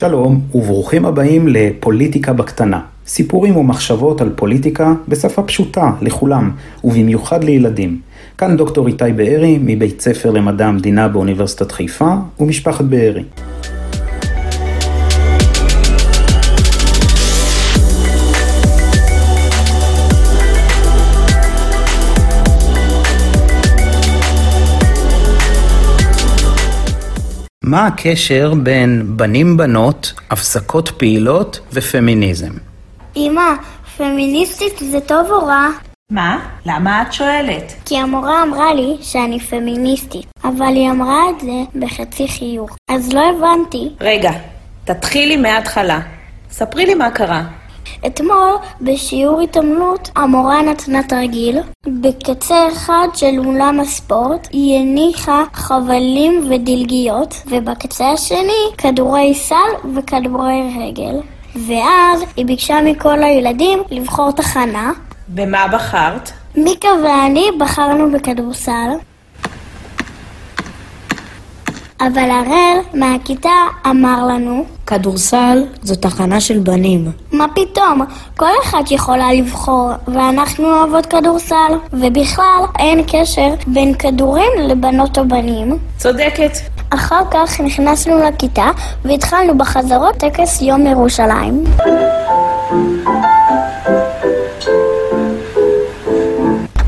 שלום, וברוכים הבאים לפוליטיקה בקטנה. סיפורים ומחשבות על פוליטיקה בשפה פשוטה לכולם, ובמיוחד לילדים. כאן דוקטור איתי בארי, מבית ספר למדע המדינה באוניברסיטת חיפה, ומשפחת בארי. מה הקשר בין בנים-בנות, הפסקות פעילות ופמיניזם? אמא, פמיניסטית זה טוב או רע? מה? למה את שואלת? כי המורה אמרה לי שאני פמיניסטית, אבל היא אמרה את זה בחצי חיוך. אז לא הבנתי. רגע, תתחילי מההתחלה. ספרי לי מה קרה. אתמול, בשיעור התעמלות, המורה נתנה תרגיל. בקצה אחד של אולם הספורט היא הניחה חבלים ודלגיות, ובקצה השני כדורי סל וכדורי רגל. ואז היא ביקשה מכל הילדים לבחור תחנה. במה בחרת? מיקה ואני בחרנו בכדורסל. אבל הראל מהכיתה אמר לנו כדורסל זו תחנה של בנים. מה פתאום? כל אחת יכולה לבחור, ואנחנו אוהבות כדורסל. ובכלל, אין קשר בין כדורים לבנות או בנים. צודקת. אחר כך נכנסנו לכיתה, והתחלנו בחזרות טקס יום ירושלים.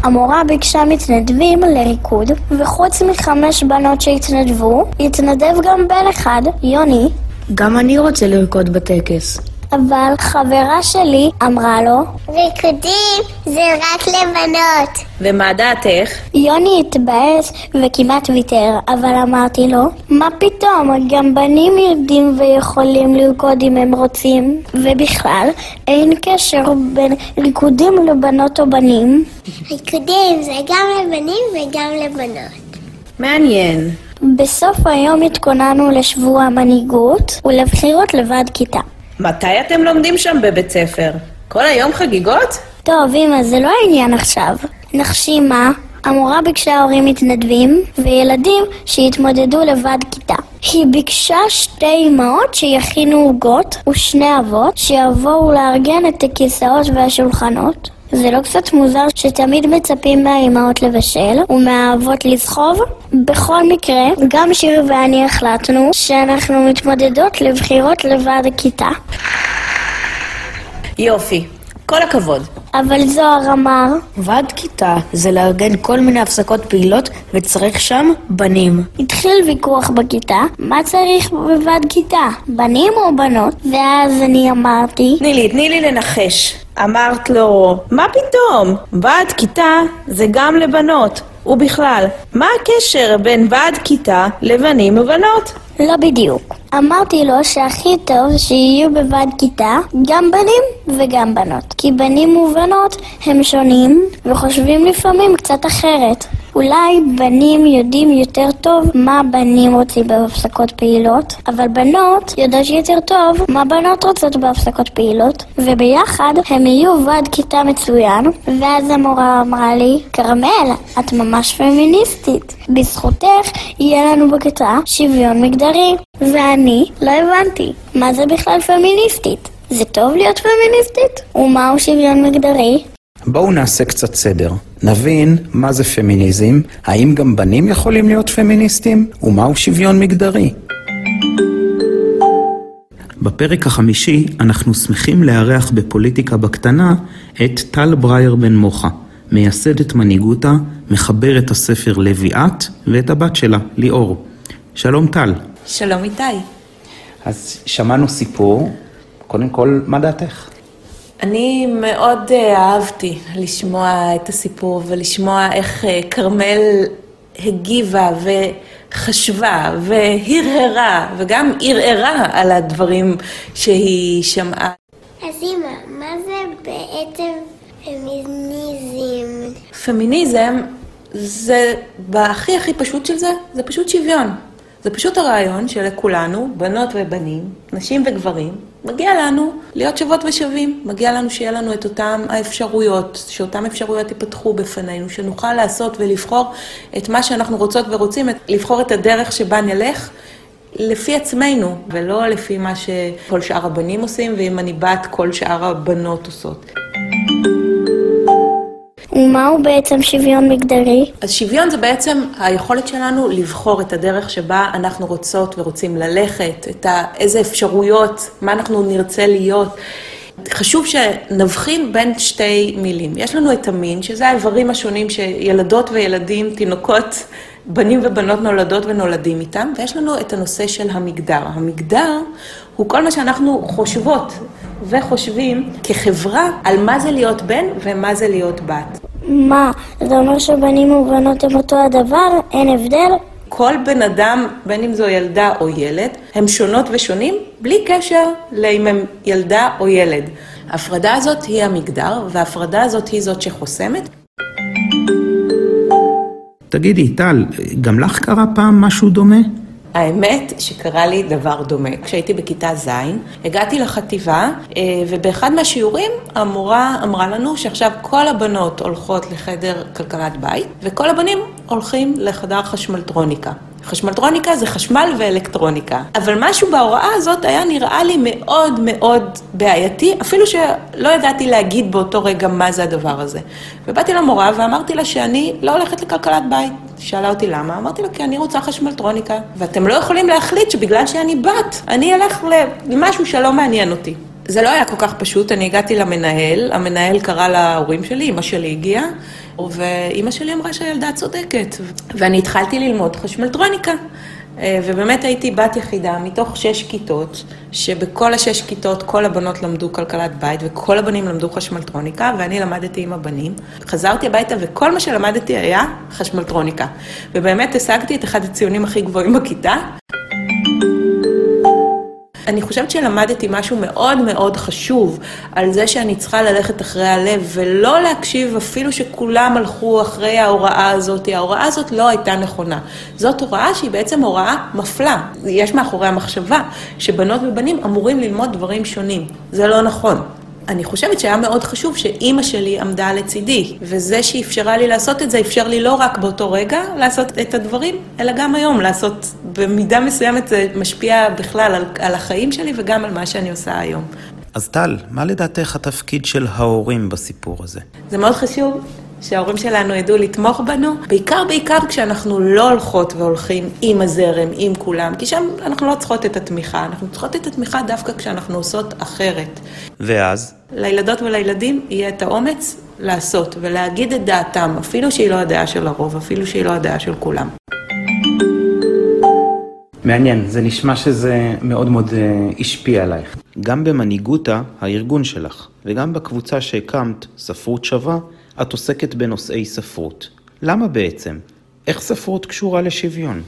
המורה ביקשה מתנדבים לריקוד, וחוץ מחמש בנות שהתנדבו, התנדב גם בן אחד, יוני, גם אני רוצה לרקוד בטקס. אבל חברה שלי אמרה לו, ריקודים זה רק לבנות. ומה דעתך? יוני התבאס וכמעט ויתר, אבל אמרתי לו, מה פתאום, גם בנים יודעים ויכולים לרקוד אם הם רוצים. ובכלל, אין קשר בין ריקודים לבנות או בנים. ריקודים זה גם לבנים וגם לבנות. מעניין. בסוף היום התכוננו לשבוע המנהיגות ולבחירות לוועד כיתה. מתי אתם לומדים שם בבית ספר? כל היום חגיגות? טוב, אמא, זה לא העניין עכשיו. נחשי מה? המורה ביקשה הורים מתנדבים וילדים שיתמודדו לוועד כיתה. היא ביקשה שתי אמהות שיכינו עוגות ושני אבות שיבואו לארגן את הכיסאות והשולחנות. זה לא קצת מוזר שתמיד מצפים מהאימהות לבשל ומהאבות לסחוב? בכל מקרה, גם שיר ואני החלטנו שאנחנו מתמודדות לבחירות לוועד הכיתה. יופי. כל הכבוד. אבל זוהר אמר, ועד כיתה זה לארגן כל מיני הפסקות פעילות וצריך שם בנים. התחיל ויכוח בכיתה, מה צריך בוועד כיתה, בנים או בנות? ואז אני אמרתי, תני לי, תני לי לנחש. אמרת לו, מה פתאום? ועד כיתה זה גם לבנות. ובכלל, מה הקשר בין ועד כיתה לבנים ובנות? לא בדיוק. אמרתי לו שהכי טוב שיהיו בוועד כיתה גם בנים וגם בנות. כי בנים ובנות הם שונים וחושבים לפעמים קצת אחרת. אולי בנים יודעים יותר טוב מה בנים רוצים בהפסקות פעילות, אבל בנות יודעות יותר טוב מה בנות רוצות בהפסקות פעילות, וביחד הם יהיו ועד כיתה מצוין, ואז המורה אמרה לי, כרמל, את ממש פמיניסטית. בזכותך יהיה לנו בכיתה שוויון מגדרי. ואני לא הבנתי, מה זה בכלל פמיניסטית? זה טוב להיות פמיניסטית? ומהו שוויון מגדרי? בואו נעשה קצת סדר. נבין מה זה פמיניזם, האם גם בנים יכולים להיות פמיניסטים, ומהו שוויון מגדרי. בפרק החמישי אנחנו שמחים לארח בפוליטיקה בקטנה את טל ברייר בן מוחה, מייסדת מנהיגותה, מחברת הספר לביאת ואת הבת שלה, ליאור. שלום טל. שלום איתי. אז שמענו סיפור, קודם כל, מה דעתך? אני מאוד אה, אהבתי לשמוע את הסיפור ולשמוע איך אה, כרמל הגיבה וחשבה והרהרה וגם ערערה על הדברים שהיא שמעה. אז אמא, מה זה בעצם פמיניזם? פמיניזם זה, בהכי הכי פשוט של זה, זה פשוט שוויון. זה פשוט הרעיון שלכולנו, בנות ובנים, נשים וגברים, מגיע לנו להיות שוות ושווים. מגיע לנו שיהיה לנו את אותן האפשרויות, שאותן אפשרויות ייפתחו בפנינו, שנוכל לעשות ולבחור את מה שאנחנו רוצות ורוצים, לבחור את הדרך שבה נלך, לפי עצמנו, ולא לפי מה שכל שאר הבנים עושים, ואם אני בת, כל שאר הבנות עושות. ומהו בעצם שוויון מגדרי? אז שוויון זה בעצם היכולת שלנו לבחור את הדרך שבה אנחנו רוצות ורוצים ללכת, את ה, איזה אפשרויות, מה אנחנו נרצה להיות. חשוב שנבחין בין שתי מילים. יש לנו את המין, שזה האיברים השונים שילדות וילדים, תינוקות, בנים ובנות נולדות ונולדים איתם, ויש לנו את הנושא של המגדר. המגדר הוא כל מה שאנחנו חושבות וחושבים כחברה על מה זה להיות בן ומה זה להיות בת. מה, זה אומר שבנים ובנות הם אותו הדבר? אין הבדל? כל בן אדם, בין אם זו ילדה או ילד, הם שונות ושונים בלי קשר לאם הם ילדה או ילד. ההפרדה הזאת היא המגדר, וההפרדה הזאת היא זאת שחוסמת. תגידי, טל, גם לך קרה פעם משהו דומה? האמת שקרה לי דבר דומה. כשהייתי בכיתה ז', הגעתי לחטיבה, אה, ובאחד מהשיעורים המורה אמרה לנו שעכשיו כל הבנות הולכות לחדר כלכלת בית, וכל הבנים הולכים לחדר חשמלטרוניקה. חשמלטרוניקה זה חשמל ואלקטרוניקה. אבל משהו בהוראה הזאת היה נראה לי מאוד מאוד בעייתי, אפילו שלא ידעתי להגיד באותו רגע מה זה הדבר הזה. ובאתי למורה ואמרתי לה שאני לא הולכת לכלכלת בית. שאלה אותי למה, אמרתי לה כי אני רוצה חשמלטרוניקה, ואתם לא יכולים להחליט שבגלל שאני בת, אני אלך למשהו שלא מעניין אותי. זה לא היה כל כך פשוט, אני הגעתי למנהל, המנהל קרא להורים שלי, אמא שלי הגיעה, ואימא שלי אמרה שהילדה צודקת. ואני התחלתי ללמוד חשמלטרוניקה. אה, ובאמת הייתי בת יחידה מתוך שש כיתות, שבכל השש כיתות כל הבנות למדו כלכלת בית וכל הבנים למדו חשמלטרוניקה, ואני למדתי עם הבנים. חזרתי הביתה וכל מה שלמדתי היה חשמלטרוניקה. ובאמת השגתי את אחד הציונים הכי גבוהים בכיתה. אני חושבת שלמדתי משהו מאוד מאוד חשוב על זה שאני צריכה ללכת אחרי הלב ולא להקשיב אפילו שכולם הלכו אחרי ההוראה הזאת. ההוראה הזאת לא הייתה נכונה. זאת הוראה שהיא בעצם הוראה מפלה. יש מאחורי המחשבה שבנות ובנים אמורים ללמוד דברים שונים. זה לא נכון. אני חושבת שהיה מאוד חשוב שאימא שלי עמדה לצידי, וזה שאפשרה לי לעשות את זה, אפשר לי לא רק באותו רגע לעשות את הדברים, אלא גם היום לעשות, במידה מסוימת זה משפיע בכלל על, על החיים שלי וגם על מה שאני עושה היום. אז טל, מה לדעתך התפקיד של ההורים בסיפור הזה? זה מאוד חשוב שההורים שלנו ידעו לתמוך בנו, בעיקר בעיקר כשאנחנו לא הולכות והולכים עם הזרם, עם כולם, כי שם אנחנו לא צריכות את התמיכה, אנחנו צריכות את התמיכה דווקא כשאנחנו עושות אחרת. ואז? לילדות ולילדים יהיה את האומץ לעשות ולהגיד את דעתם, אפילו שהיא לא הדעה של הרוב, אפילו שהיא לא הדעה של כולם. מעניין, זה נשמע שזה מאוד מאוד אה, השפיע עלייך. גם במנהיגותה, הארגון שלך, וגם בקבוצה שהקמת, ספרות שווה, את עוסקת בנושאי ספרות. למה בעצם? איך ספרות קשורה לשוויון?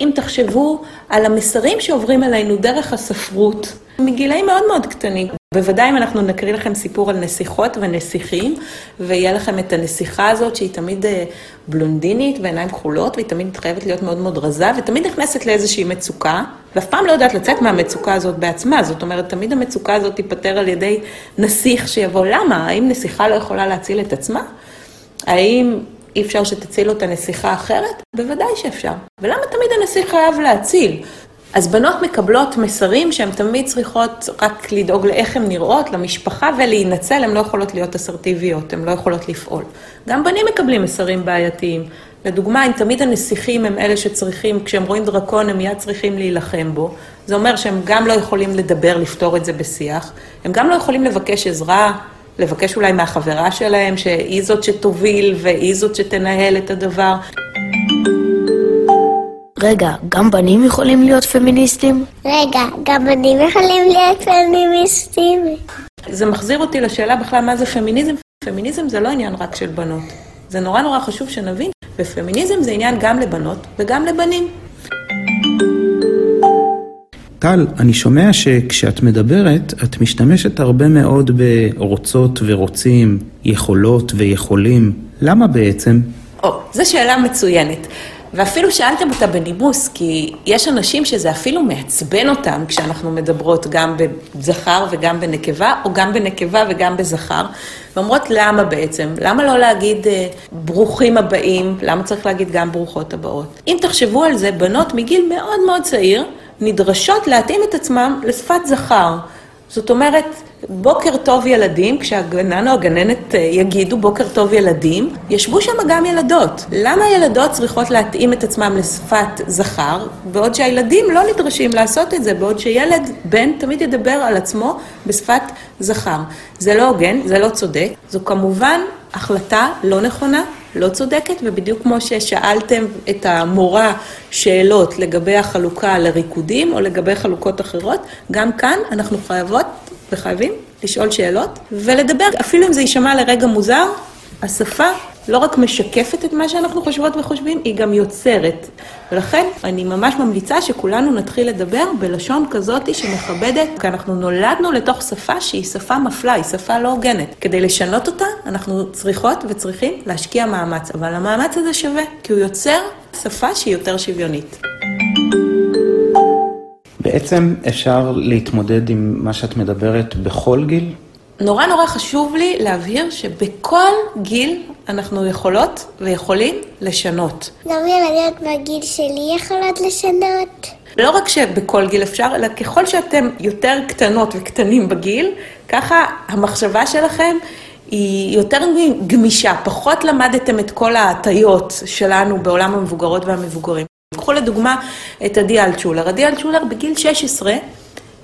אם תחשבו על המסרים שעוברים אלינו דרך הספרות, מגילאים מאוד מאוד קטנים. בוודאי אם אנחנו נקריא לכם סיפור על נסיכות ונסיכים, ויהיה לכם את הנסיכה הזאת שהיא תמיד אה, בלונדינית ועיניים כחולות, והיא תמיד חייבת להיות מאוד מאוד רזה, ותמיד נכנסת לאיזושהי מצוקה, ואף פעם לא יודעת לצאת מהמצוקה הזאת בעצמה. זאת אומרת, תמיד המצוקה הזאת תיפתר על ידי נסיך שיבוא. למה? האם נסיכה לא יכולה להציל את עצמה? האם אי אפשר שתציל אותה נסיכה אחרת? בוודאי שאפשר. ולמה תמיד הנסיך חייב להציל? אז בנות מקבלות מסרים שהן תמיד צריכות רק לדאוג לאיך הן נראות, למשפחה ולהינצל, הן לא יכולות להיות אסרטיביות, הן לא יכולות לפעול. גם בנים מקבלים מסרים בעייתיים. לדוגמה, אם תמיד הנסיכים הם אלה שצריכים, כשהם רואים דרקון, הם מיד צריכים להילחם בו. זה אומר שהם גם לא יכולים לדבר, לפתור את זה בשיח. הם גם לא יכולים לבקש עזרה, לבקש אולי מהחברה שלהם, שהיא זאת שתוביל והיא זאת שתנהל את הדבר. רגע, גם בנים יכולים להיות פמיניסטים? רגע, גם בנים יכולים להיות פמיניסטים? זה מחזיר אותי לשאלה בכלל מה זה פמיניזם. פמיניזם זה לא עניין רק של בנות. זה נורא נורא חשוב שנבין, ופמיניזם זה עניין גם לבנות וגם לבנים. טל, אני שומע שכשאת מדברת, את משתמשת הרבה מאוד ברוצות ורוצים, יכולות ויכולים. למה בעצם? או, זו שאלה מצוינת. ואפילו שאלתם אותה בנימוס, כי יש אנשים שזה אפילו מעצבן אותם כשאנחנו מדברות גם בזכר וגם בנקבה, או גם בנקבה וגם בזכר, ואומרות למה בעצם? למה לא להגיד אה, ברוכים הבאים? למה צריך להגיד גם ברוכות הבאות? אם תחשבו על זה, בנות מגיל מאוד מאוד צעיר, נדרשות להתאים את עצמם לשפת זכר. זאת אומרת, בוקר טוב ילדים, כשהגנן או הגננת אה, יגידו בוקר טוב ילדים, ישבו שם גם ילדות. למה ילדות צריכות להתאים את עצמם לשפת זכר, בעוד שהילדים לא נדרשים לעשות את זה, בעוד שילד, בן, תמיד ידבר על עצמו בשפת זכר. זה לא הוגן, זה לא צודק, זו כמובן החלטה לא נכונה, לא צודקת, ובדיוק כמו ששאלתם את המורה שאלות לגבי החלוקה לריקודים או לגבי חלוקות אחרות, גם כאן אנחנו חייבות וחייבים לשאול שאלות ולדבר, אפילו אם זה יישמע לרגע מוזר, השפה לא רק משקפת את מה שאנחנו חושבות וחושבים, היא גם יוצרת. ולכן אני ממש ממליצה שכולנו נתחיל לדבר בלשון כזאת שמכבדת, כי אנחנו נולדנו לתוך שפה שהיא שפה מפלה, היא שפה לא הוגנת. כדי לשנות אותה, אנחנו צריכות וצריכים להשקיע מאמץ, אבל המאמץ הזה שווה, כי הוא יוצר שפה שהיא יותר שוויונית. בעצם אפשר להתמודד עם מה שאת מדברת בכל גיל? נורא נורא חשוב לי להבהיר שבכל גיל אנחנו יכולות ויכולים לשנות. גם ילדות בגיל שלי יכולות לשנות. לא רק שבכל גיל אפשר, אלא ככל שאתם יותר קטנות וקטנים בגיל, ככה המחשבה שלכם היא יותר גמישה, פחות למדתם את כל ההטיות שלנו בעולם המבוגרות והמבוגרים. קחו לדוגמה את עדי אלטשולר. עדי אלטשולר בגיל 16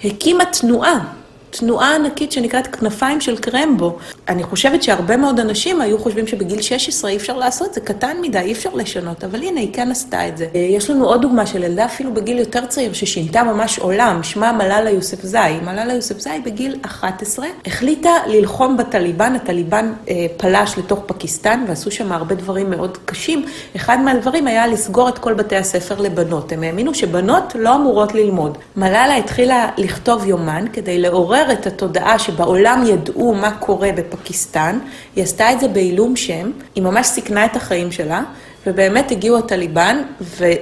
הקימה תנועה. תנועה ענקית שנקראת כנפיים של קרמבו. אני חושבת שהרבה מאוד אנשים היו חושבים שבגיל 16 אי אפשר לעשות, זה קטן מדי, אי אפשר לשנות, אבל הנה, היא כן עשתה את זה. אה, יש לנו עוד דוגמה של ילדה אפילו בגיל יותר צעיר, ששינתה ממש עולם, שמה מלאלה יוספזאי. מלאלה יוספזאי בגיל 11 החליטה ללחום בטליבן, הטליבן אה, פלש לתוך פקיסטן, ועשו שם הרבה דברים מאוד קשים. אחד מהדברים היה לסגור את כל בתי הספר לבנות. הם האמינו שבנות לא אמורות ללמוד. מלאלה התחילה לכתוב יומן כדי לעורר לעורר את התודעה שבעולם ידעו מה קורה בפקיסטן, היא עשתה את זה בעילום שם, היא ממש סיכנה את החיים שלה, ובאמת הגיעו הטליבן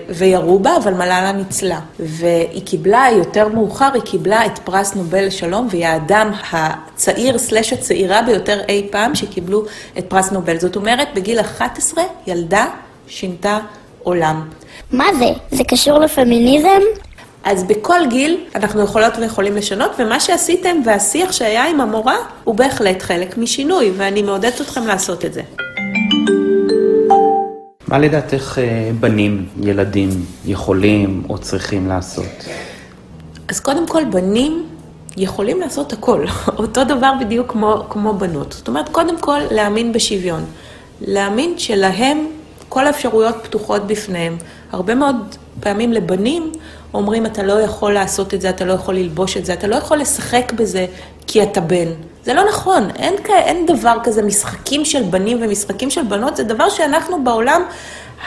וירו בה, אבל מלאלה ניצלה. והיא קיבלה, יותר מאוחר, היא קיבלה את פרס נובל לשלום, והיא האדם הצעיר סלש הצעירה ביותר אי פעם שקיבלו את פרס נובל. זאת אומרת, בגיל 11 ילדה שינתה עולם. מה זה? זה קשור לפמיניזם? אז בכל גיל אנחנו יכולות ויכולים לשנות, ומה שעשיתם והשיח שהיה עם המורה הוא בהחלט חלק משינוי, ואני מעודדת אתכם לעשות את זה. מה לדעתך אה, בנים, ילדים, יכולים או צריכים לעשות? אז קודם כל, בנים יכולים לעשות הכל, אותו דבר בדיוק כמו, כמו בנות. זאת אומרת, קודם כל, להאמין בשוויון. להאמין שלהם כל האפשרויות פתוחות בפניהם. הרבה מאוד פעמים לבנים אומרים, אתה לא יכול לעשות את זה, אתה לא יכול ללבוש את זה, אתה לא יכול לשחק בזה כי אתה בן. זה לא נכון, אין, אין דבר כזה משחקים של בנים ומשחקים של בנות, זה דבר שאנחנו בעולם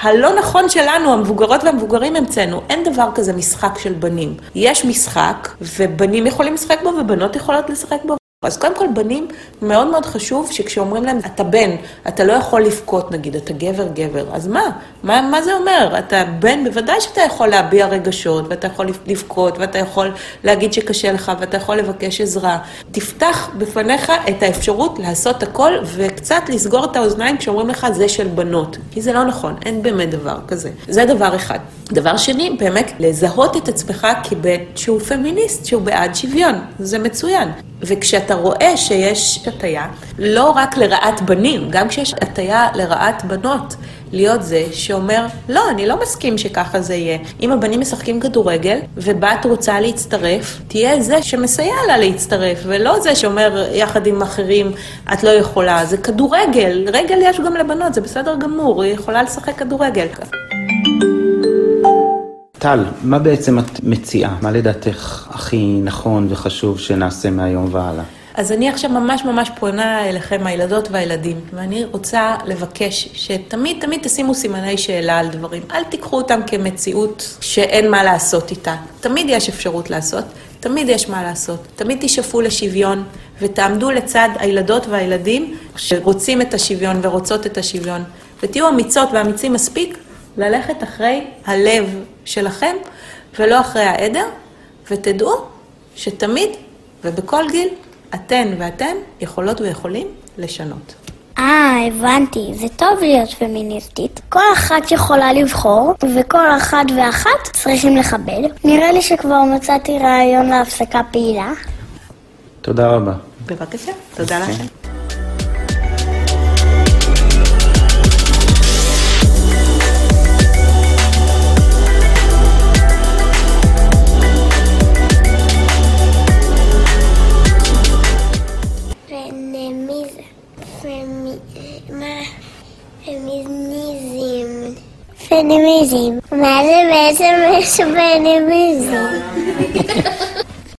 הלא נכון שלנו, המבוגרות והמבוגרים המצאנו. אין דבר כזה משחק של בנים. יש משחק, ובנים יכולים לשחק בו ובנות יכולות לשחק בו. אז קודם כל, בנים, מאוד מאוד חשוב שכשאומרים להם, אתה בן, אתה לא יכול לבכות, נגיד, אתה גבר גבר, אז מה? מה, מה זה אומר? אתה בן, בוודאי שאתה יכול להביע רגשות, ואתה יכול לבכות, ואתה יכול להגיד שקשה לך, ואתה יכול לבקש עזרה. תפתח בפניך את האפשרות לעשות הכל, וקצת לסגור את האוזניים כשאומרים לך, זה של בנות. כי זה לא נכון, אין באמת דבר כזה. זה דבר אחד. דבר שני, באמת, לזהות את עצמך כבן שהוא פמיניסט, שהוא בעד שוויון. זה מצוין. וכשאתה רואה שיש הטיה, לא רק לרעת בנים, גם כשיש הטיה לרעת בנות, להיות זה שאומר, לא, אני לא מסכים שככה זה יהיה. אם הבנים משחקים כדורגל, ובת רוצה להצטרף, תהיה זה שמסייע לה להצטרף, ולא זה שאומר יחד עם אחרים, את לא יכולה. זה כדורגל, רגל יש גם לבנות, זה בסדר גמור, היא יכולה לשחק כדורגל. טל, מה בעצם את מציעה? מה לדעתך הכי נכון וחשוב שנעשה מהיום והלאה? אז אני עכשיו ממש ממש פונה אליכם, הילדות והילדים, ואני רוצה לבקש שתמיד תמיד תשימו סימני שאלה על דברים. אל תיקחו אותם כמציאות שאין מה לעשות איתה. תמיד יש אפשרות לעשות, תמיד יש מה לעשות. תמיד תשאפו לשוויון ותעמדו לצד הילדות והילדים שרוצים את השוויון ורוצות את השוויון. ותהיו אמיצות ואמיצים מספיק ללכת אחרי הלב שלכם ולא אחרי העדר, ותדעו שתמיד ובכל גיל אתן ואתם יכולות ויכולים לשנות. אה, הבנתי, זה טוב להיות פמיניסטית. כל אחת יכולה לבחור, וכל אחד ואחת צריכים לכבד. נראה לי שכבר מצאתי רעיון להפסקה פעילה. תודה רבה. בבקשה, תודה לכם. פמיניזם. מה זה בעצם פמיניזם?